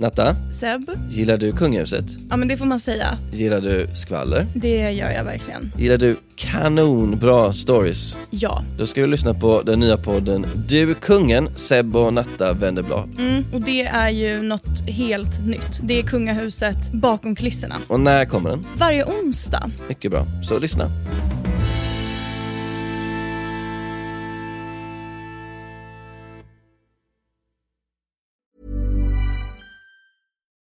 Natta, Seb? gillar du kungahuset? Ja men det får man säga. Gillar du skvaller? Det gör jag verkligen. Gillar du kanonbra stories? Ja. Då ska du lyssna på den nya podden Du kungen, Seb och Natta vänder blad. Mm, och det är ju något helt nytt. Det är kungahuset bakom kulisserna. Och när kommer den? Varje onsdag. Mycket bra, så lyssna.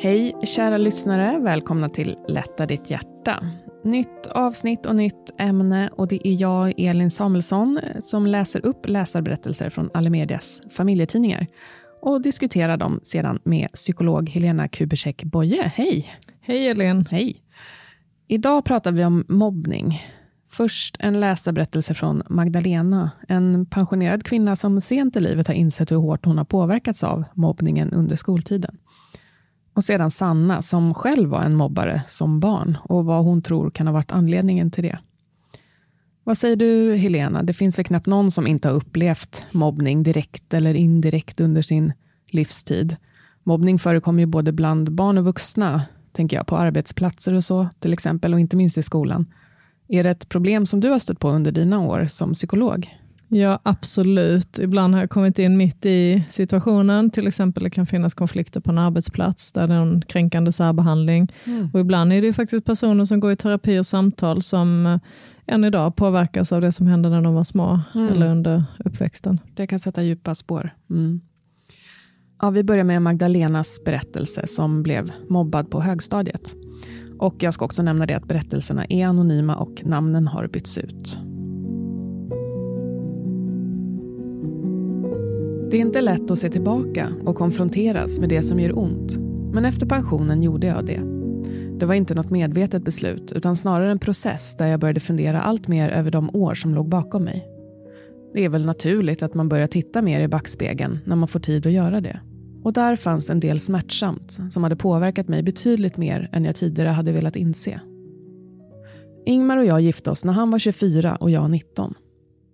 Hej kära lyssnare, välkomna till Lätta ditt hjärta. Nytt avsnitt och nytt ämne och det är jag, Elin Samuelsson, som läser upp läsarberättelser från Alimedias familjetidningar och diskuterar dem sedan med psykolog Helena Kubersek Boye. Hej! Hej Elin. Hej! Idag pratar vi om mobbning. Först en läsarberättelse från Magdalena, en pensionerad kvinna som sent i livet har insett hur hårt hon har påverkats av mobbningen under skoltiden. Och sedan Sanna, som själv var en mobbare som barn och vad hon tror kan ha varit anledningen till det. Vad säger du, Helena? Det finns väl knappt någon som inte har upplevt mobbning direkt eller indirekt under sin livstid. Mobbning förekommer ju både bland barn och vuxna, tänker jag, på arbetsplatser och så, till exempel, och inte minst i skolan. Är det ett problem som du har stött på under dina år som psykolog? Ja, absolut. Ibland har jag kommit in mitt i situationen. Till exempel det kan finnas konflikter på en arbetsplats där det är en kränkande särbehandling. Mm. Och ibland är det faktiskt personer som går i terapi och samtal som eh, än idag påverkas av det som hände när de var små mm. eller under uppväxten. Det kan sätta djupa spår. Mm. Ja, vi börjar med Magdalenas berättelse som blev mobbad på högstadiet. Och jag ska också nämna det att berättelserna är anonyma och namnen har bytts ut. Det är inte lätt att se tillbaka och konfronteras med det som gör ont. Men efter pensionen gjorde jag det. Det var inte något medvetet beslut utan snarare en process där jag började fundera allt mer över de år som låg bakom mig. Det är väl naturligt att man börjar titta mer i backspegeln när man får tid att göra det. Och där fanns en del smärtsamt som hade påverkat mig betydligt mer än jag tidigare hade velat inse. Ingmar och jag gifte oss när han var 24 och jag 19.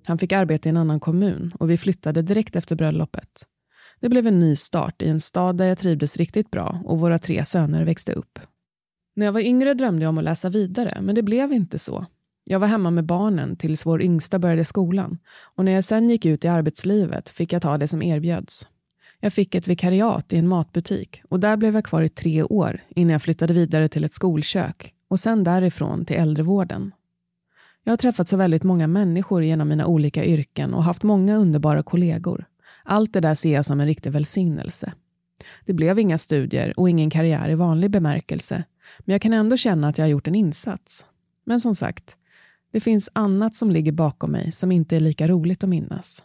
Han fick arbete i en annan kommun och vi flyttade direkt efter bröllopet. Det blev en ny start i en stad där jag trivdes riktigt bra och våra tre söner växte upp. När jag var yngre drömde jag om att läsa vidare, men det blev inte så. Jag var hemma med barnen tills vår yngsta började skolan och när jag sen gick ut i arbetslivet fick jag ta det som erbjöds. Jag fick ett vikariat i en matbutik och där blev jag kvar i tre år innan jag flyttade vidare till ett skolkök och sen därifrån till äldrevården. Jag har träffat så väldigt många människor genom mina olika yrken och haft många underbara kollegor. Allt det där ser jag som en riktig välsignelse. Det blev inga studier och ingen karriär i vanlig bemärkelse, men jag kan ändå känna att jag har gjort en insats. Men som sagt, det finns annat som ligger bakom mig som inte är lika roligt att minnas.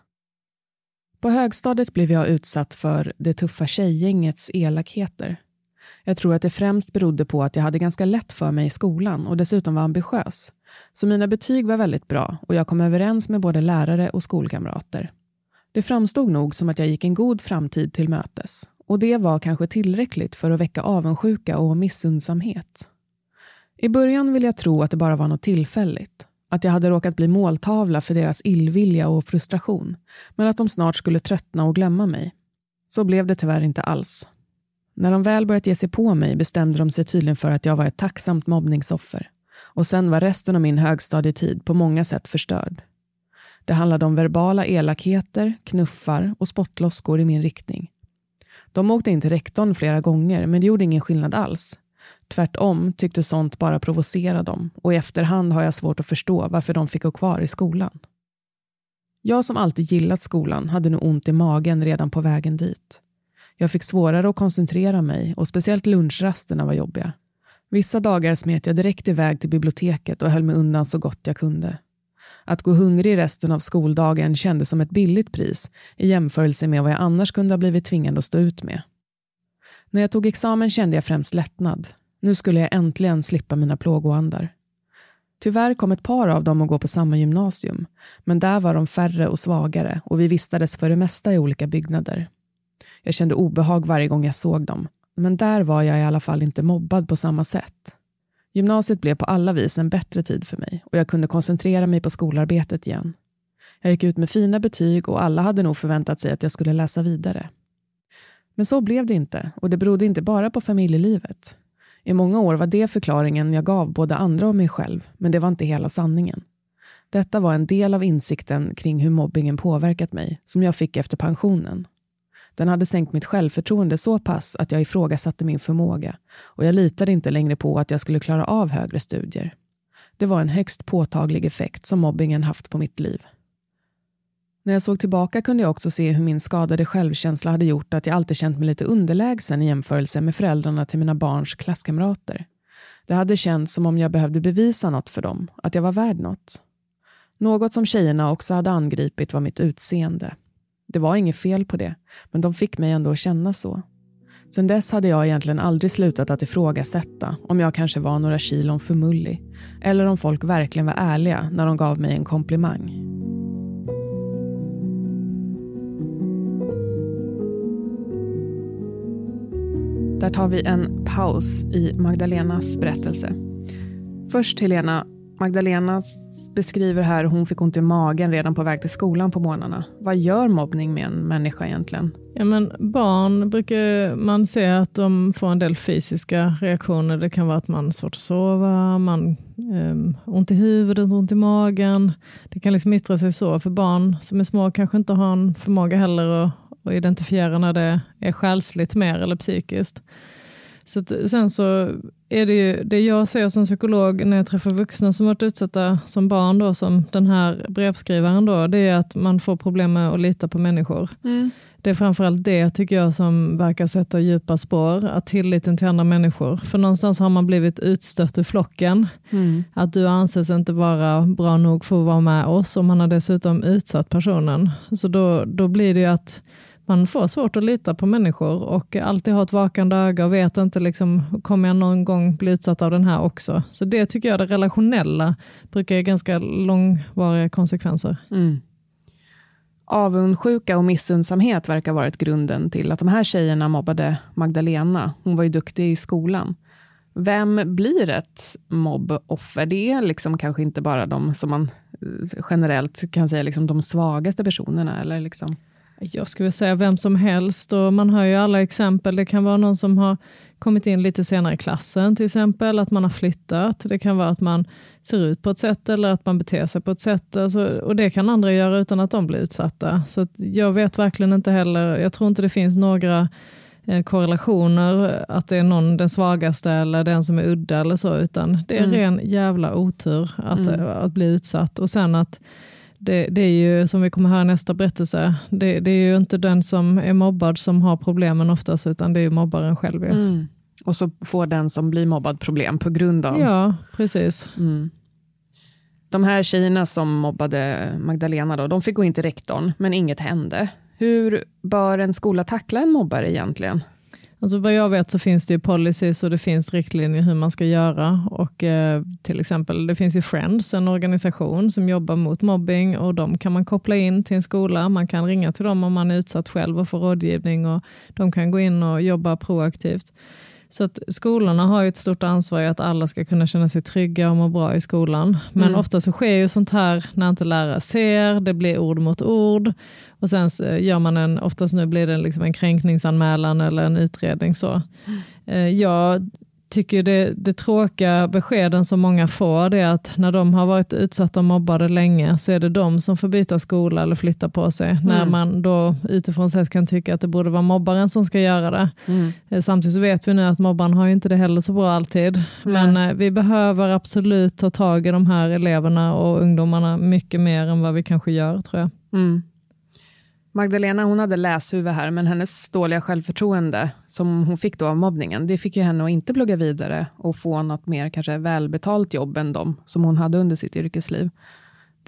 På högstadiet blev jag utsatt för det tuffa tjejgängets elakheter. Jag tror att det främst berodde på att jag hade ganska lätt för mig i skolan och dessutom var ambitiös. Så mina betyg var väldigt bra och jag kom överens med både lärare och skolkamrater. Det framstod nog som att jag gick en god framtid till mötes och det var kanske tillräckligt för att väcka avundsjuka och missundsamhet. I början ville jag tro att det bara var något tillfälligt, att jag hade råkat bli måltavla för deras illvilja och frustration, men att de snart skulle tröttna och glömma mig. Så blev det tyvärr inte alls. När de väl börjat ge sig på mig bestämde de sig tydligen för att jag var ett tacksamt mobbningsoffer. Och sen var resten av min högstadietid på många sätt förstörd. Det handlade om verbala elakheter, knuffar och spottloskor i min riktning. De åkte in till rektorn flera gånger, men det gjorde ingen skillnad alls. Tvärtom tyckte sånt bara provocera dem och i efterhand har jag svårt att förstå varför de fick gå kvar i skolan. Jag som alltid gillat skolan hade nu ont i magen redan på vägen dit. Jag fick svårare att koncentrera mig och speciellt lunchrasterna var jobbiga. Vissa dagar smet jag direkt iväg till biblioteket och höll mig undan så gott jag kunde. Att gå hungrig resten av skoldagen kändes som ett billigt pris i jämförelse med vad jag annars kunde ha blivit tvingad att stå ut med. När jag tog examen kände jag främst lättnad. Nu skulle jag äntligen slippa mina plågoandar. Tyvärr kom ett par av dem att gå på samma gymnasium, men där var de färre och svagare och vi vistades för det mesta i olika byggnader. Jag kände obehag varje gång jag såg dem, men där var jag i alla fall inte mobbad på samma sätt. Gymnasiet blev på alla vis en bättre tid för mig och jag kunde koncentrera mig på skolarbetet igen. Jag gick ut med fina betyg och alla hade nog förväntat sig att jag skulle läsa vidare. Men så blev det inte och det berodde inte bara på familjelivet. I många år var det förklaringen jag gav både andra och mig själv, men det var inte hela sanningen. Detta var en del av insikten kring hur mobbingen påverkat mig, som jag fick efter pensionen. Den hade sänkt mitt självförtroende så pass att jag ifrågasatte min förmåga och jag litade inte längre på att jag skulle klara av högre studier. Det var en högst påtaglig effekt som mobbingen haft på mitt liv. När jag såg tillbaka kunde jag också se hur min skadade självkänsla hade gjort att jag alltid känt mig lite underlägsen i jämförelse med föräldrarna till mina barns klasskamrater. Det hade känts som om jag behövde bevisa något för dem, att jag var värd något. Något som tjejerna också hade angripit var mitt utseende. Det var inget fel på det, men de fick mig ändå att känna så. Sen dess hade jag egentligen aldrig slutat att ifrågasätta om jag kanske var några kilon för mullig eller om folk verkligen var ärliga när de gav mig en komplimang. Där tar vi en paus i Magdalenas berättelse. Först Helena, Magdalena beskriver här hon fick ont i magen redan på väg till skolan på morgnarna. Vad gör mobbning med en människa egentligen? Ja, men barn brukar man se att de får en del fysiska reaktioner. Det kan vara att man har svårt att sova, man um, ont i huvudet, ont i magen. Det kan liksom yttra sig så. För barn som är små kanske inte har en förmåga heller att, att identifiera när det är själsligt mer eller psykiskt. Så att, sen så är det ju, det jag ser som psykolog när jag träffar vuxna som varit utsatta som barn, då, som den här brevskrivaren, då, det är att man får problem med att lita på människor. Mm. Det är framförallt det tycker jag som verkar sätta djupa spår, att tilliten till andra människor. För någonstans har man blivit utstött ur flocken. Mm. Att du anses inte vara bra nog för att vara med oss och man har dessutom utsatt personen. Så då, då blir det ju att man får svårt att lita på människor och alltid ha ett vakande öga och vet inte, liksom, kommer jag någon gång bli utsatt av den här också? Så det tycker jag, det relationella, brukar ge ganska långvariga konsekvenser. Mm. Avundsjuka och missundsamhet verkar ha varit grunden till att de här tjejerna mobbade Magdalena. Hon var ju duktig i skolan. Vem blir ett mobboffer? Det är liksom kanske inte bara de som man eh, generellt kan säga liksom de svagaste personerna. Eller liksom. Jag skulle säga vem som helst och man har ju alla exempel. Det kan vara någon som har kommit in lite senare i klassen till exempel, att man har flyttat. Det kan vara att man ser ut på ett sätt eller att man beter sig på ett sätt. Alltså, och det kan andra göra utan att de blir utsatta. Så jag vet verkligen inte heller, jag tror inte det finns några eh, korrelationer, att det är någon den svagaste eller den som är udda eller så, utan det är mm. ren jävla otur att, mm. att bli utsatt. Och sen att det, det, är ju, som vi kommer höra nästa berättelse, det, det, är ju inte den som är mobbad som har problemen oftast, utan det är ju mobbaren själv. Ja. Mm. Och så får den som blir mobbad problem på grund av... Ja, precis. Mm. De här tjejerna som mobbade Magdalena, då, de fick gå in till rektorn, men inget hände. Hur bör en skola tackla en mobbare egentligen? Alltså vad jag vet så finns det ju policies och det finns riktlinjer hur man ska göra. Och eh, till exempel, det finns ju Friends, en organisation som jobbar mot mobbing och de kan man koppla in till en skola. Man kan ringa till dem om man är utsatt själv och få rådgivning och de kan gå in och jobba proaktivt. Så att skolorna har ett stort ansvar i att alla ska kunna känna sig trygga och må bra i skolan. Men mm. ofta så sker ju sånt här när inte lärare ser, det blir ord mot ord och sen gör man en, oftast nu blir det liksom en kränkningsanmälan eller en utredning. så. Mm. Eh, jag tycker det, det tråkiga beskeden som många får, det är att när de har varit utsatta och mobbade länge, så är det de som får byta skola eller flytta på sig. Mm. När man då utifrån sett kan tycka att det borde vara mobbaren som ska göra det. Mm. Eh, samtidigt så vet vi nu att mobbaren har inte det heller så bra alltid. Men mm. vi behöver absolut ta tag i de här eleverna och ungdomarna mycket mer än vad vi kanske gör, tror jag. Mm. Magdalena hon hade läshuvud här, men hennes dåliga självförtroende som hon fick då av mobbningen, det fick ju henne att inte plugga vidare och få något mer kanske välbetalt jobb än de som hon hade under sitt yrkesliv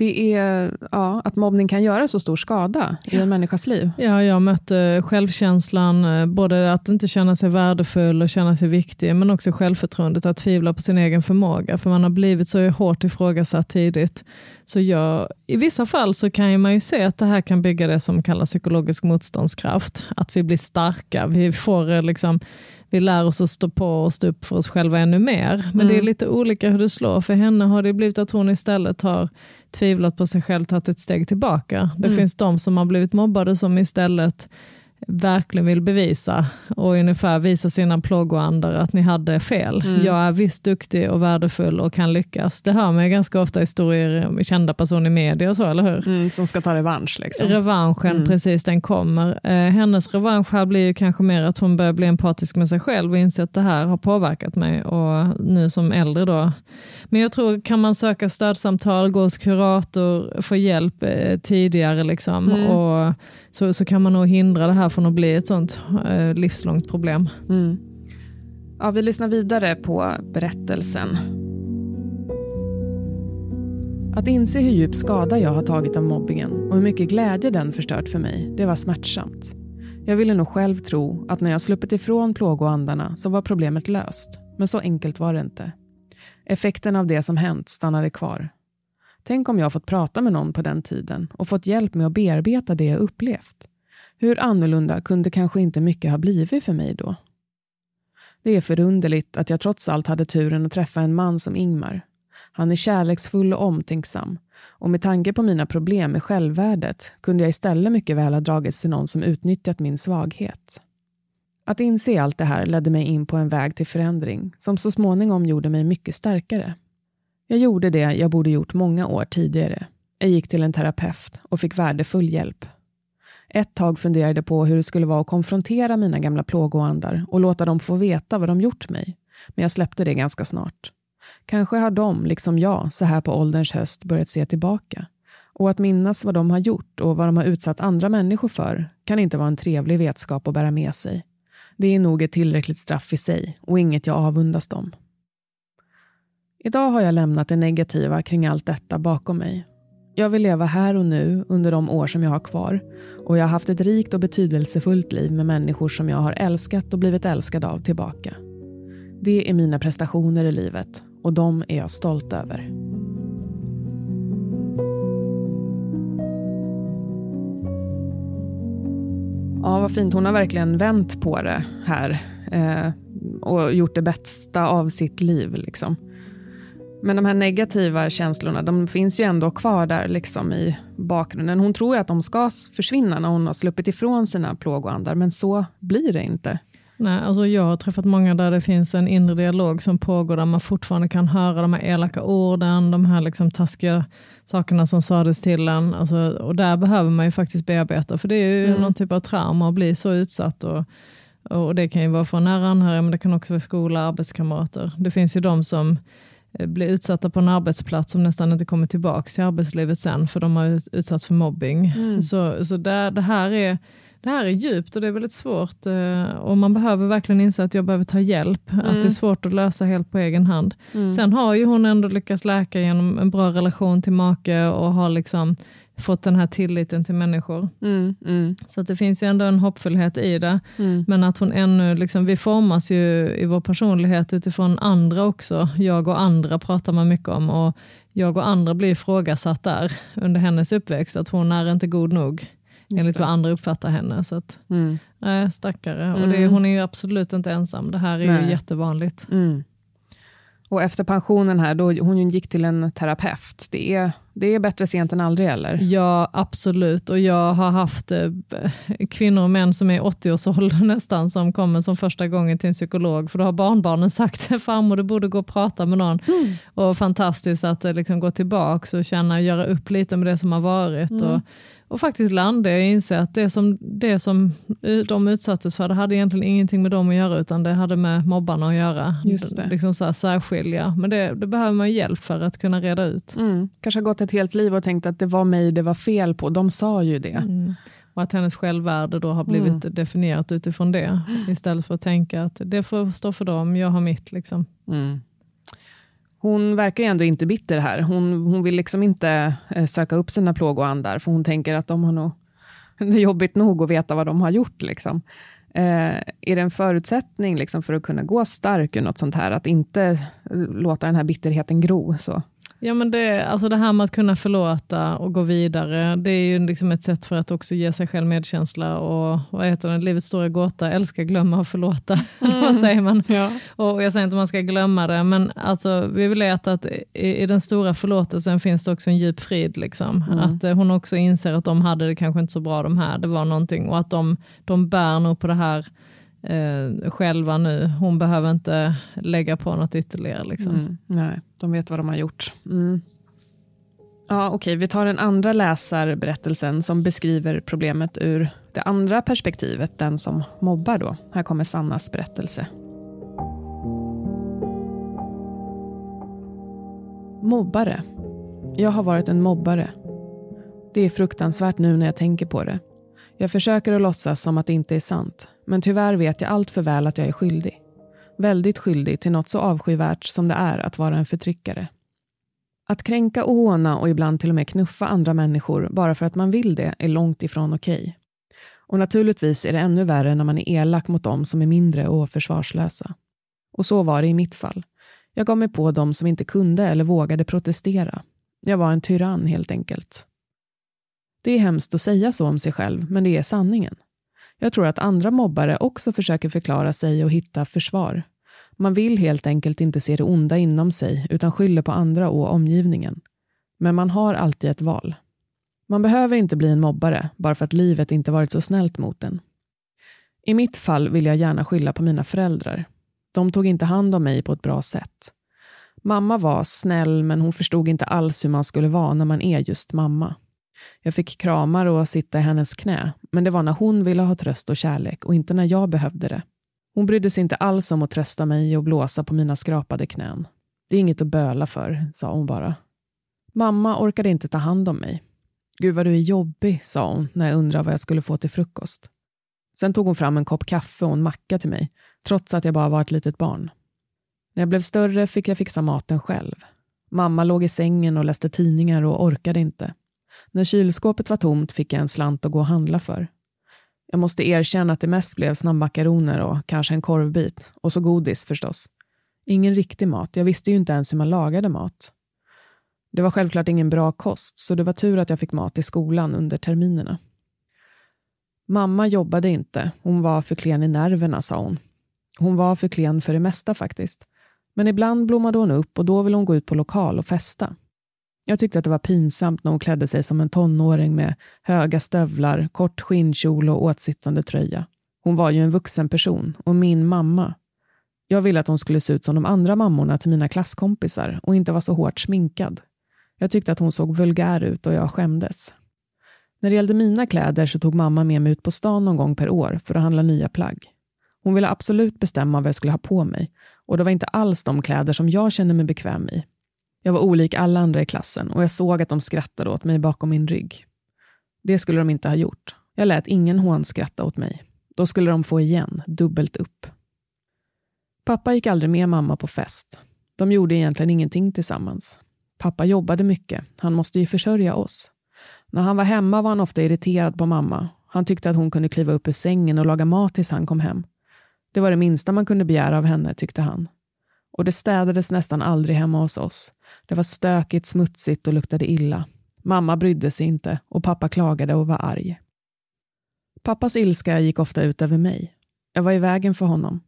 det är ja, att mobbning kan göra så stor skada i en människas liv. Ja, jag mötte självkänslan, eh, både att inte känna sig värdefull och känna sig viktig, men också självförtroendet att tvivla på sin egen förmåga, för man har blivit så hårt ifrågasatt tidigt. Så jag, I vissa fall så kan man ju se att det här kan bygga det som kallas psykologisk motståndskraft, att vi blir starka, vi får eh, liksom vi lär oss att stå på och stå upp för oss själva ännu mer. Men mm. det är mm. lite olika hur det slår. För henne har det blivit att hon istället har tvivlat på sig själv, tagit ett steg tillbaka. Det mm. finns de som har blivit mobbade som istället verkligen vill bevisa och ungefär visa sina plågoandar att ni hade fel. Mm. Jag är visst duktig och värdefull och kan lyckas. Det hör man ganska ofta historier med kända personer i media och så, eller hur? Mm, som ska ta revansch. Liksom. Revanschen, mm. precis, den kommer. Eh, hennes revansch här blir ju kanske mer att hon börjar bli empatisk med sig själv och inse att det här har påverkat mig och nu som äldre då. Men jag tror, kan man söka stödsamtal, gå hos kurator, få hjälp eh, tidigare liksom mm. och så, så kan man nog hindra det här från att bli ett sånt eh, livslångt problem. Mm. Ja, vi lyssnar vidare på berättelsen. Att inse hur djup skada jag har tagit av mobbingen och hur mycket glädje den förstört för mig, det var smärtsamt. Jag ville nog själv tro att när jag sluppit ifrån plågoandarna så var problemet löst. Men så enkelt var det inte. Effekten av det som hänt stannade kvar. Tänk om jag fått prata med någon på den tiden och fått hjälp med att bearbeta det jag upplevt. Hur annorlunda kunde kanske inte mycket ha blivit för mig då? Det är förunderligt att jag trots allt hade turen att träffa en man som Ingmar. Han är kärleksfull och omtänksam och med tanke på mina problem med självvärdet kunde jag istället mycket väl ha dragits till någon som utnyttjat min svaghet. Att inse allt det här ledde mig in på en väg till förändring som så småningom gjorde mig mycket starkare. Jag gjorde det jag borde gjort många år tidigare. Jag gick till en terapeut och fick värdefull hjälp. Ett tag funderade på hur det skulle vara att konfrontera mina gamla plågoandar och låta dem få veta vad de gjort mig. Men jag släppte det ganska snart. Kanske har de, liksom jag, så här på ålderns höst börjat se tillbaka. Och att minnas vad de har gjort och vad de har utsatt andra människor för kan inte vara en trevlig vetskap att bära med sig. Det är nog ett tillräckligt straff i sig och inget jag avundas dem. Idag har jag lämnat det negativa kring allt detta bakom mig. Jag vill leva här och nu under de år som jag har kvar och jag har haft ett rikt och betydelsefullt liv med människor som jag har älskat och blivit älskad av tillbaka. Det är mina prestationer i livet och de är jag stolt över. Ja, vad fint. Hon har verkligen vänt på det här eh, och gjort det bästa av sitt liv. Liksom. Men de här negativa känslorna, de finns ju ändå kvar där liksom i bakgrunden. Hon tror ju att de ska försvinna när hon har sluppit ifrån sina plågoandar, men så blir det inte. Nej, alltså jag har träffat många där det finns en inre dialog som pågår, där man fortfarande kan höra de här elaka orden, de här liksom taskiga sakerna som sades till en. Alltså, och där behöver man ju faktiskt bearbeta, för det är ju mm. någon typ av trauma att bli så utsatt. Och, och Det kan ju vara från nära anhöriga, men det kan också vara skola, arbetskamrater. Det finns ju de som blir utsatta på en arbetsplats som nästan inte kommer tillbaka till arbetslivet sen för de har utsatts för mobbing. Mm. Så, så där, det, här är, det här är djupt och det är väldigt svårt eh, och man behöver verkligen inse att jag behöver ta hjälp, mm. att det är mm. svårt att lösa helt på egen hand. Mm. Sen har ju hon ändå lyckats läka genom en bra relation till make och har liksom fått den här tilliten till människor. Mm, mm. Så att det finns ju ändå en hoppfullhet i det. Mm. Men att hon ännu, liksom, vi formas ju i vår personlighet utifrån andra också. Jag och andra pratar man mycket om och jag och andra blir ifrågasatt där under hennes uppväxt, att hon är inte god nog. enligt vad andra uppfattar henne. Så att, äh, stackare. Och det, mm. hon är ju absolut inte ensam. Det här är Nej. ju jättevanligt. Mm. Och efter pensionen här, då hon gick till en terapeut. Det är, det är bättre sent än aldrig eller? Ja, absolut. Och jag har haft eh, kvinnor och män som är 80-årsåldern nästan, som kommer som första gången till en psykolog, för då har barnbarnen sagt farmor, du borde gå och prata med någon. Mm. Och fantastiskt att eh, liksom gå tillbaka och känna, göra upp lite med det som har varit. Mm. Och, och faktiskt landa att inse att det som, det som de utsattes för, det hade egentligen ingenting med dem att göra, utan det hade med mobbarna att göra. Just det. Liksom så här särskilja. Men det, det behöver man hjälp för att kunna reda ut. Mm. Kanske har gått ett helt liv och tänkt att det var mig det var fel på. De sa ju det. Mm. Och att hennes självvärde då har blivit Mm. definierat utifrån det. Istället för att tänka att det får stå för dem, jag har mitt. Liksom. Mm. Hon verkar ju ändå inte bitter här. Hon, hon vill liksom inte eh, söka upp sina plågoandar, för hon tänker att de har nog det är jobbigt nog att veta vad de har gjort. Liksom. Eh, är det en förutsättning liksom, för att kunna gå stark ur något sånt här, att inte eh, låta den här bitterheten gro? Så. Ja, men det, alltså det här med att kunna förlåta och gå vidare, det är ju liksom ett sätt för att också ge sig själv medkänsla och vad heter det, livets stora gåta, älska, glömma och förlåta. vad säger man? Ja. Och jag säger inte att man ska glömma det, men alltså, vi vill veta att i, i den stora förlåtelsen finns det också en djup frid. Liksom. Att eh, hon också inser att de hade det kanske inte så bra de här, det var någonting, och att de, de bär nog på det här eh, själva nu. Hon behöver inte lägga på något ytterligare. Liksom. Mm. Nej, de vet vad de har gjort. Mm. Ja, Okej, vi tar den andra läsarberättelsen som beskriver problemet ur det andra perspektivet, den som mobbar. Då. Här kommer Sannas berättelse. Mobbare. Jag har varit en mobbare. Det är fruktansvärt nu när jag tänker på det. Jag försöker att låtsas som att det inte är sant, men tyvärr vet jag allt för väl att jag är skyldig. Väldigt skyldig till något så avskyvärt som det är att vara en förtryckare. Att kränka och håna och ibland till och med knuffa andra människor bara för att man vill det är långt ifrån okej. Och naturligtvis är det ännu värre när man är elak mot dem som är mindre och försvarslösa. Och så var det i mitt fall. Jag gav mig på dem som inte kunde eller vågade protestera. Jag var en tyrann helt enkelt. Det är hemskt att säga så om sig själv, men det är sanningen. Jag tror att andra mobbare också försöker förklara sig och hitta försvar. Man vill helt enkelt inte se det onda inom sig utan skyller på andra och omgivningen. Men man har alltid ett val. Man behöver inte bli en mobbare bara för att livet inte varit så snällt mot en. I mitt fall vill jag gärna skylla på mina föräldrar. De tog inte hand om mig på ett bra sätt. Mamma var snäll men hon förstod inte alls hur man skulle vara när man är just mamma. Jag fick kramar och sitta i hennes knä, men det var när hon ville ha tröst och kärlek och inte när jag behövde det. Hon brydde sig inte alls om att trösta mig och blåsa på mina skrapade knän. Det är inget att böla för, sa hon bara. Mamma orkade inte ta hand om mig. Gud vad du är jobbig, sa hon när jag undrade vad jag skulle få till frukost. Sen tog hon fram en kopp kaffe och en macka till mig, trots att jag bara var ett litet barn. När jag blev större fick jag fixa maten själv. Mamma låg i sängen och läste tidningar och orkade inte. När kylskåpet var tomt fick jag en slant att gå och handla för. Jag måste erkänna att det mest blev snabbmakaroner och kanske en korvbit. Och så godis förstås. Ingen riktig mat. Jag visste ju inte ens hur man lagade mat. Det var självklart ingen bra kost, så det var tur att jag fick mat i skolan under terminerna. Mamma jobbade inte. Hon var för klen i nerverna, sa hon. Hon var för klen för det mesta faktiskt. Men ibland blommade hon upp och då ville hon gå ut på lokal och festa. Jag tyckte att det var pinsamt när hon klädde sig som en tonåring med höga stövlar, kort skinnkjol och åtsittande tröja. Hon var ju en vuxen person och min mamma. Jag ville att hon skulle se ut som de andra mammorna till mina klasskompisar och inte vara så hårt sminkad. Jag tyckte att hon såg vulgär ut och jag skämdes. När det gällde mina kläder så tog mamma med mig ut på stan någon gång per år för att handla nya plagg. Hon ville absolut bestämma vad jag skulle ha på mig och det var inte alls de kläder som jag kände mig bekväm i. Jag var olik alla andra i klassen och jag såg att de skrattade åt mig bakom min rygg. Det skulle de inte ha gjort. Jag lät ingen hånskratta åt mig. Då skulle de få igen, dubbelt upp. Pappa gick aldrig med mamma på fest. De gjorde egentligen ingenting tillsammans. Pappa jobbade mycket. Han måste ju försörja oss. När han var hemma var han ofta irriterad på mamma. Han tyckte att hon kunde kliva upp ur sängen och laga mat tills han kom hem. Det var det minsta man kunde begära av henne, tyckte han. Och det städades nästan aldrig hemma hos oss. Det var stökigt, smutsigt och luktade illa. Mamma brydde sig inte och pappa klagade och var arg. Pappas ilska gick ofta ut över mig. Jag var i vägen för honom.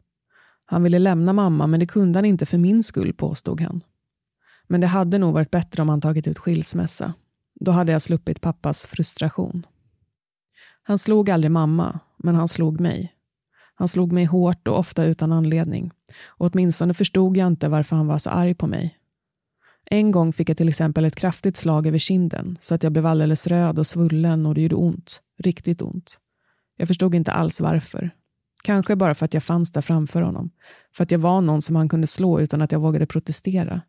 Han ville lämna mamma, men det kunde han inte för min skull, påstod han. Men det hade nog varit bättre om han tagit ut skilsmässa. Då hade jag sluppit pappas frustration. Han slog aldrig mamma, men han slog mig. Han slog mig hårt och ofta utan anledning. Och åtminstone förstod jag inte varför han var så arg på mig. En gång fick jag till exempel ett kraftigt slag över kinden så att jag blev alldeles röd och svullen och det gjorde ont. Riktigt ont. Jag förstod inte alls varför. Kanske bara för att jag fanns där framför honom. För att jag var någon som han kunde slå utan att jag vågade protestera.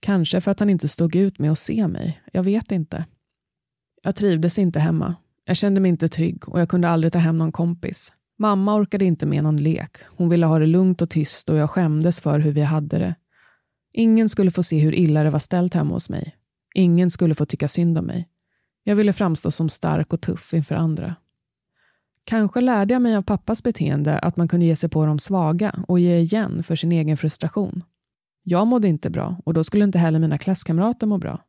Kanske för att han inte stod ut med att se mig. Jag vet inte. Jag trivdes inte hemma. Jag kände mig inte trygg och jag kunde aldrig ta hem någon kompis. Mamma orkade inte med någon lek. Hon ville ha det lugnt och tyst och jag skämdes för hur vi hade det. Ingen skulle få se hur illa det var ställt hemma hos mig. Ingen skulle få tycka synd om mig. Jag ville framstå som stark och tuff inför andra. Kanske lärde jag mig av pappas beteende att man kunde ge sig på de svaga och ge igen för sin egen frustration. Jag mådde inte bra och då skulle inte heller mina klasskamrater må bra.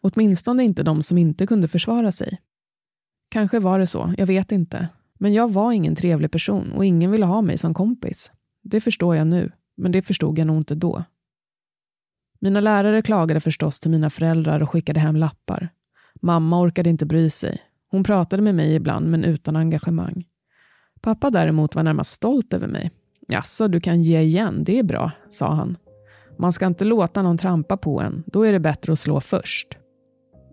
Åtminstone inte de som inte kunde försvara sig. Kanske var det så, jag vet inte. Men jag var ingen trevlig person och ingen ville ha mig som kompis. Det förstår jag nu, men det förstod jag nog inte då. Mina lärare klagade förstås till mina föräldrar och skickade hem lappar. Mamma orkade inte bry sig. Hon pratade med mig ibland, men utan engagemang. Pappa däremot var närmast stolt över mig. Jaså, du kan ge igen, det är bra, sa han. Man ska inte låta någon trampa på en, då är det bättre att slå först.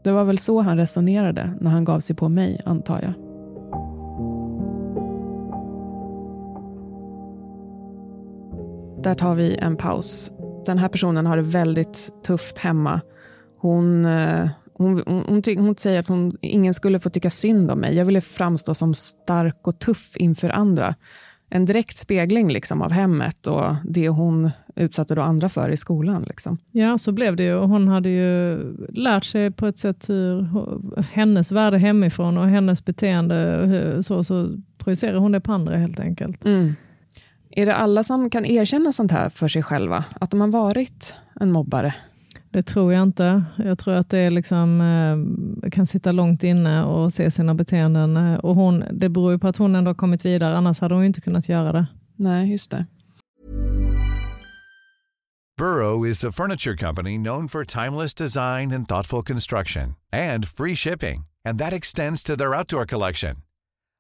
Det var väl så han resonerade när han gav sig på mig, antar jag. Där tar vi en paus. Den här personen har det väldigt tufft hemma. Hon, eh, hon, hon, hon, hon säger att hon, ingen skulle få tycka synd om mig. Jag ville framstå som stark och tuff inför andra. En direkt spegling liksom av hemmet och det hon utsatte då andra för i skolan. Liksom. Ja, så blev det ju. Hon hade ju lärt sig på ett sätt hur hennes värde hemifrån och hennes beteende, så, så projicerar hon det på andra helt enkelt. Mm. Är det alla som kan erkänna sånt här för sig själva? Att de har varit en mobbare? Det tror jag inte. Jag tror att det liksom, eh, kan sitta långt inne och se sina beteenden. Och hon, det beror ju på att hon ändå har kommit vidare, annars hade hon inte kunnat göra det. Nej, just det. Burrow is a furniture company known for timeless design and thoughtful construction and free shipping. And that extends to their outdoor collection.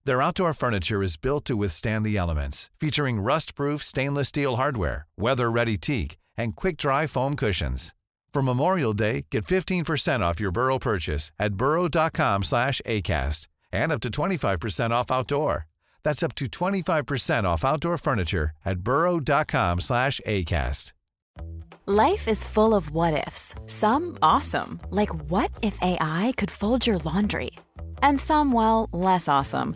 Their outdoor furniture is built to withstand the elements, featuring rust-proof stainless steel hardware, weather-ready teak, and quick-dry foam cushions. For Memorial Day, get 15% off your Burrow purchase at burrow.com slash ACAST and up to 25% off outdoor. That's up to 25% off outdoor furniture at burrow.com slash ACAST. Life is full of what-ifs. Some awesome, like what if AI could fold your laundry? And some, well, less awesome,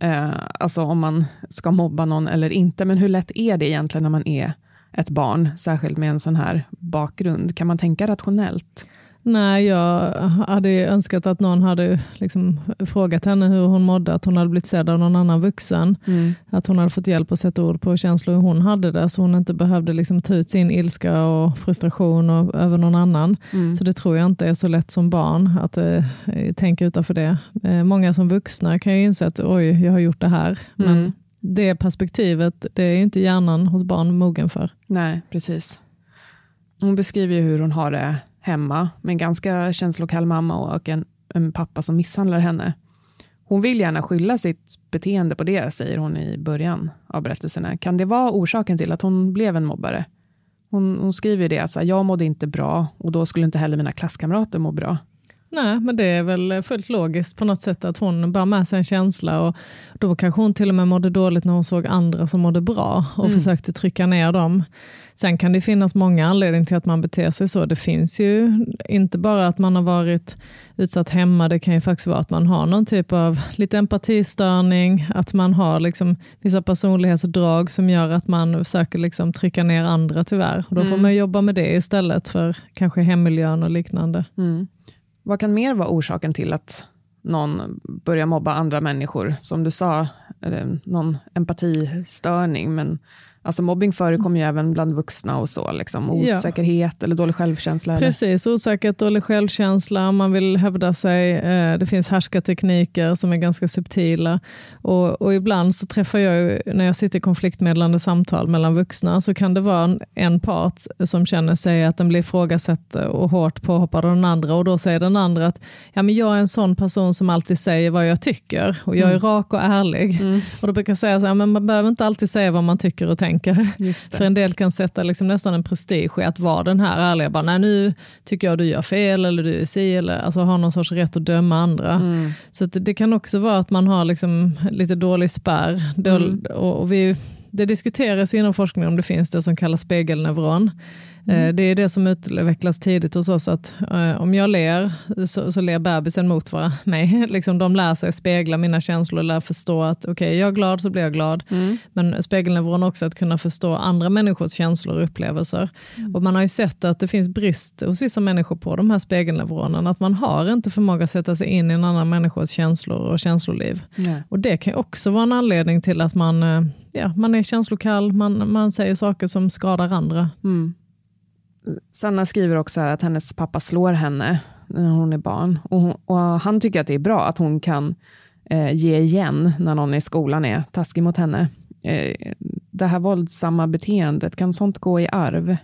eh, alltså om man ska mobba någon eller inte. Men hur lätt är det egentligen när man är ett barn, särskilt med en sån här bakgrund? Kan man tänka rationellt? Nej, jag hade önskat att någon hade liksom frågat henne hur hon mådde, att hon hade blivit sedd av någon annan vuxen. Mm. Att hon hade fått hjälp att sätta ord på känslor hur hon hade det, så hon inte behövde liksom ta ut sin ilska och frustration och, över någon annan. Mm. Så det tror jag inte är så lätt som barn att eh, tänka utanför det. Eh, många som vuxna kan ju inse att oj, jag har gjort det här. Men mm. det perspektivet, det är inte hjärnan hos barn mogen för. Nej, precis. Hon beskriver ju hur hon har det hemma med en ganska känslokall mamma och en, en pappa som misshandlar henne. Hon vill gärna skylla sitt beteende på det, säger hon i början av berättelserna. Kan det vara orsaken till att hon blev en mobbare? Hon, hon skriver det att så här, jag mådde inte bra och då skulle inte heller mina klasskamrater må bra. Nej, men det är väl fullt logiskt på något sätt att hon bär med sig en känsla och då kanske hon till och med mådde dåligt när hon såg andra som mådde bra och mm. försökte trycka ner dem. Sen kan det finnas många anledningar till att man beter sig så. Det finns ju inte bara att man har varit utsatt hemma, det kan ju faktiskt vara att man har någon typ av lite empatistörning, att man har liksom vissa personlighetsdrag som gör att man försöker liksom trycka ner andra tyvärr. Och då får mm. man jobba med det istället för kanske hemmiljön och liknande. Mm. Vad kan mer vara orsaken till att någon börjar mobba andra människor? Som du sa, eh, någon empatistörning, men Alltså mobbing förekommer ju även bland vuxna och så, liksom. osäkerhet ja. eller dålig självkänsla. Precis, eller? osäkerhet, dålig självkänsla, man vill hävda sig, eh, det finns härskartekniker som är ganska subtila. Och, och ibland så träffar jag, när jag sitter i konfliktmedlande samtal mellan vuxna, så kan det vara en, en part som känner sig att den blir ifrågasatt och hårt påhoppad av den andra och då säger den andra att ja, men jag är en sån person som alltid säger vad jag tycker och jag är mm. rak och ärlig. Mm. Och då brukar jag säga så här, men man behöver inte alltid säga vad man tycker och tänker tänker. För en del kan sätta liksom nästan en prestige i att vara den här ärliga, bara, nej nu tycker jag du gör fel eller du är si, eller alltså ha någon sorts rätt att döma andra. Mm. Så det, kan också vara att man har liksom lite dålig spärr. Mm. Och, och vi, det diskuteras inom forskningen om det finns det som kallas spegelneuron. Mm. Eh, det är det som utvecklas tidigt hos oss, att uh, om jag ler så, så ler bebisen mot mig. liksom, de lär sig spegla mina känslor, lär förstå att okej, okay, jag är glad så blir jag glad. Mm. Men spegelneuron också att kunna förstå andra människors känslor och upplevelser. Mm. Och man har ju sett att det finns brist hos vissa människor på de här spegelneuronerna, att man har inte förmåga att sätta sig in i en annan människas känslor och känsloliv. Nej. Och det kan också vara en anledning till att man, uh, ja, man är känslokall, man, man säger saker som skadar andra. Mm. Sanna skriver också att hennes pappa slår henne när hon är barn. Och, hon, och han tycker att det är bra att hon kan eh, ge igen när någon i skolan är taskig mot henne. Eh, det här våldsamma beteendet, kan sånt gå i arv?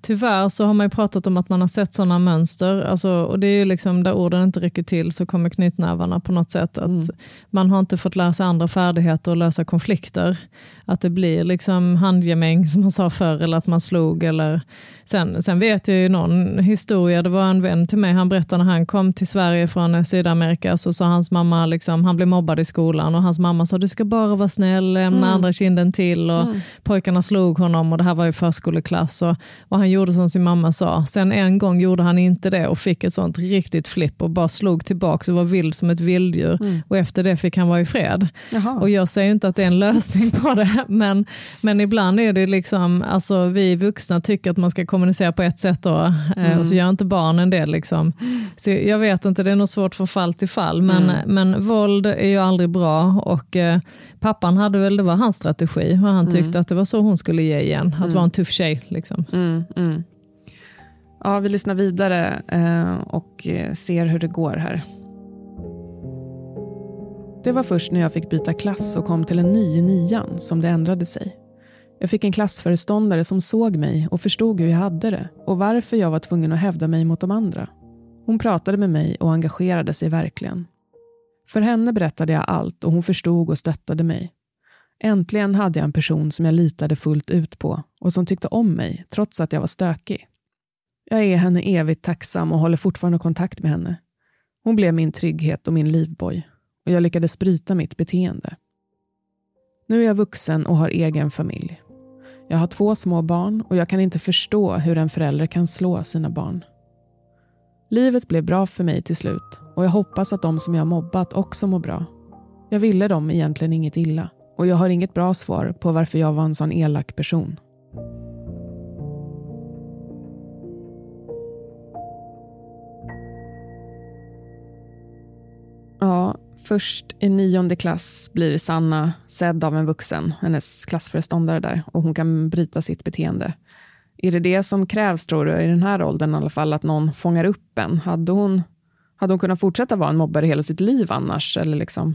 Tyvärr så har man ju pratat om att man har sett sådana mönster, alltså, och det är ju liksom där orden inte räcker till så kommer knytnävarna på något sätt. Att mm. Man har inte fått lära sig andra färdigheter och lösa konflikter. Att det blir liksom handgemäng som man sa förr, eller att man slog. Eller... Sen, sen vet jag ju någon historia, det var en vän till mig, han berättade när han kom till Sverige från Sydamerika, så sa hans mamma, liksom, han blev mobbad i skolan och hans mamma sa du ska bara vara snäll, lämna mm. andra kinden till och mm. pojkarna slog honom och det här var ju förskoleklass och, och han gjorde som sin mamma sa. Sen en gång gjorde han inte det och fick ett sånt riktigt flipp och bara slog tillbaka och var vild som ett vilddjur mm. och efter det fick han vara i fred. Jaha. Och jag säger inte att det är en lösning på det, men, men ibland är det liksom, alltså vi vuxna tycker att man ska kommunicera på ett sätt då, mm. och så mm. gör inte barnen det. Liksom. Så jag vet inte, det är nog svårt från fall till fall, men, mm. men våld är ju aldrig bra och eh, pappan hade väl, det var hans strategi, och han mm. tyckte mm. att det var så hon skulle ge igen, att vara en tuff tjej. Liksom. Mm. Ja, vi lyssnar vidare eh, och eh, ser hur det går här. Det var först när jag fick byta klass och kom till en ny i nian som det ändrade sig. Jag fick en klassföreståndare som såg mig och förstod hur jag hade det och varför jag var tvungen att hävda mig mot de andra. Hon pratade med mig och engagerade sig verkligen. För henne berättade jag allt och hon förstod och stöttade mig. Äntligen hade jag en person som jag litade fullt ut på och som tyckte om mig trots att jag var stökig. Jag är henne evigt tacksam och håller fortfarande kontakt med henne. Hon blev min trygghet och min livboj och jag lyckades bryta mitt beteende. Nu är jag vuxen och har egen familj. Jag har två små barn och jag kan inte förstå hur en förälder kan slå sina barn. Livet blev bra för mig till slut och jag hoppas att de som jag mobbat också mår bra. Jag ville dem egentligen inget illa och jag har inget bra svar på varför jag var en sån elak person. Ja, först i nionde klass blir Sanna sedd av en vuxen, hennes klassföreståndare där, och hon kan bryta sitt beteende. Är det det som krävs, tror du, i den här åldern i alla fall, att någon fångar upp en? Hade hon, hade hon kunnat fortsätta vara en mobbare hela sitt liv annars? Eller liksom?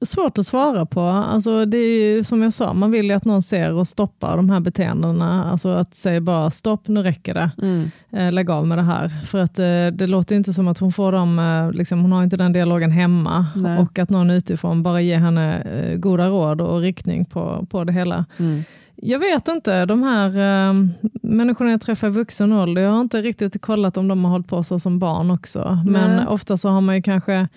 Svårt att svara på. Alltså det är ju, som jag sa, man vill ju att någon ser och stoppar de här beteendena. Alltså att säga bara stopp, nu räcker det. Mm. Eh, lägg av med det här. För att eh, det låter inte som att hon får dem, eh, liksom, hon har inte den dialogen hemma. Nej. Och att någon utifrån bara ger henne goda råd och riktning på, på det hela. Mm. Jag vet inte, de här äh, människorna jag träffar i vuxen ålder, jag har inte riktigt kollat om de har hållit på så som barn också. Men Nej. ofta så har man ju kanske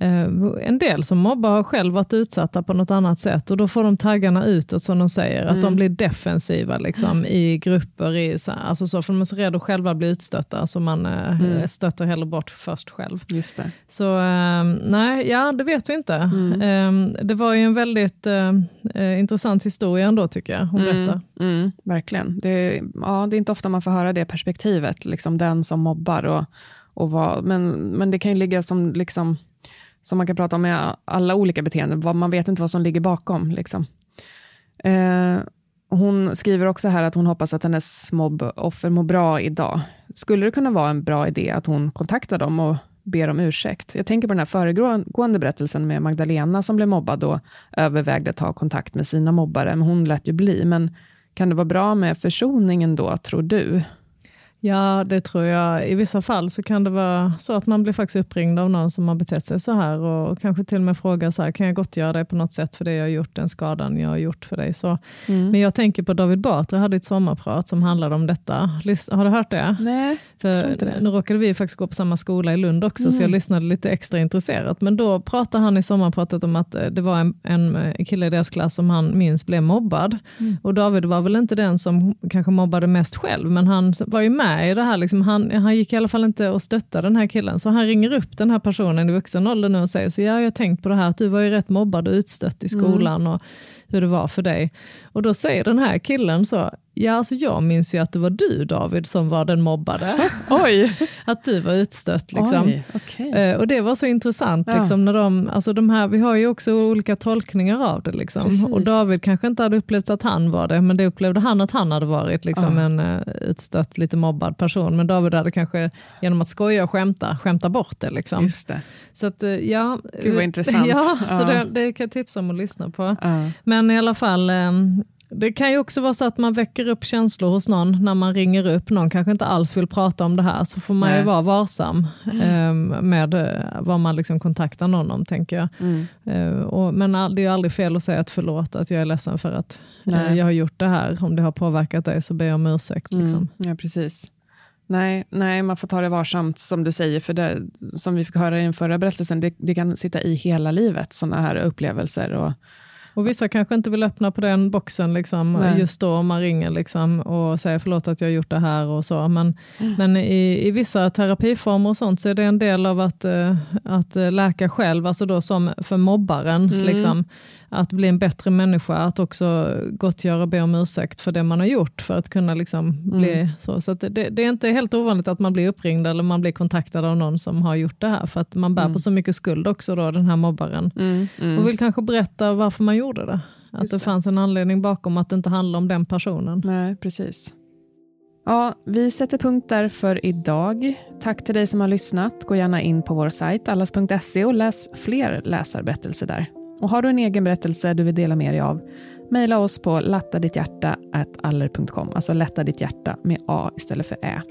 en del som mobbar har själv varit utsatta på något annat sätt och då får de taggarna utåt som de säger, mm. att de mm. blir defensiva liksom, mm. i grupper, i, alltså så, för de är så rädda att själva bli utstötta så man eh, mm. stöter hellre bort först själv. Just det. Så eh, nej, ja det vet vi inte. Eh, det var ju en väldigt eh, intressant historia ändå tycker jag, hon mm. berättar. Mm, verkligen. Det, ja, det är inte ofta man får höra det perspektivet, liksom den som mobbar och, och vad, men, men det kan ju ligga som liksom som man kan prata om med alla olika beteenden. Man vet inte vad som ligger bakom. Liksom. Eh, hon skriver också här att hon hoppas att hennes mobboffer mår bra idag. Skulle det kunna vara en bra idé att hon kontaktar dem och ber om ursäkt? Jag tänker på den här föregående berättelsen med Magdalena som blev mobbad och övervägde att ta kontakt med sina mobbare, men hon lät ju bli. Men kan det vara bra med försoningen då, tror du? Ja, det tror jag. I vissa fall så kan det vara så att man blir faktiskt uppringd av någon som har betett sig så här och kanske till och med frågar så här, kan jag gottgöra dig på något sätt för det jag har gjort, den skadan jag har gjort för dig. Så. Mm. Men jag tänker på David Batra hade ett sommarprat som handlade om detta. Har du hört det? Nej, för. Nu råkade vi faktiskt gå på samma skola i Lund också, mm. så jag mm. lyssnade lite extra intresserat. Men då pratade han i sommarpratet om att eh, det var en, en kille i deras klass som han minst blev mobbad. Mm. Och David var väl inte den som kanske mobbade mest själv, men han var ju med med i det här. Liksom, han, han gick i alla fall inte och stöttade den här killen, så han ringer upp den här personen i vuxen ålder nu och säger så ja, jag har tänkt på det här att du var ju rätt mobbad och utstött i skolan mm. och hur det var för dig. Och då säger den här killen så, Ja, alltså jag minns ju att det var du David som var den mobbade. Oj! att du var utstött. Liksom. Oj, okay. eh, och det var så intressant. Ja. Liksom, när de, alltså de här, vi har ju också olika tolkningar av det. Liksom. Och David kanske inte hade upplevt att han var det, men det upplevde han att han hade varit liksom, ja. en uh, utstött, lite mobbad person. Men David hade kanske genom att skoja och skämta, skämta bort det. Liksom. Just det. Så att, uh, ja, Gud vad intressant. ja, ja. Så det, det, kan jag tipsa om att lyssna på. Men i alla fall, um, det kan ju också vara så att man väcker upp känslor hos någon när man ringer upp. Någon kanske inte alls vill prata om det här, så får man Nej. ju vara varsam mm. eh, med eh, vad man liksom kontaktar någon om, tänker jag. Mm. Eh, och, men det är ju aldrig fel att säga att förlåt, att jag är ledsen för att eh, jag har gjort det här. Om det har påverkat dig så ber jag om ursäkt. Mm. Liksom. Ja, precis. Nej, nej, man får ta det varsamt som du säger, för det, som vi fick höra i den förra berättelsen, det, det kan sitta i hela livet, sådana här upplevelser. Och, och vissa kanske inte vill öppna på den boxen liksom, just då om man ringer liksom, och säger förlåt att jag har gjort det här och så. Men, mm. men i, i vissa terapiformer och sånt så är det en del av att, uh, att läka själv, alltså då som för mobbaren. Mm. Liksom, att bli en bättre människa, att också gottgöra och be om ursäkt för det man har gjort för att kunna liksom mm. bli så. Så det, det, är inte helt ovanligt att man blir uppringd eller man blir kontaktad av någon som har gjort det här, för att man bär mm. på så mycket skuld också då, den här mobbaren. Mm. mm. Och vill kanske berätta varför man gjorde det. Att det, det fanns en anledning bakom att det inte handlar om den personen. Nej, precis. Ja, vi sätter punkt där för idag. Tack till dig som har lyssnat. Gå gärna in på vår sajt allas.se och läs fler läsarberättelser där. Och har du en egen berättelse du vill dela med dig av, mejla oss på lattaditthjärta.aller.com, alltså lätta ditt hjärta med A istället för Ä.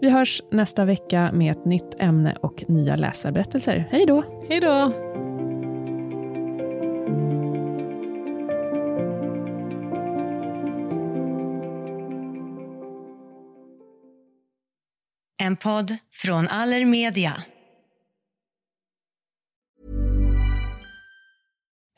Vi hörs nästa vecka med ett nytt ämne och nya läsarberättelser. Hej då! Hej då! En podd från Allermedia.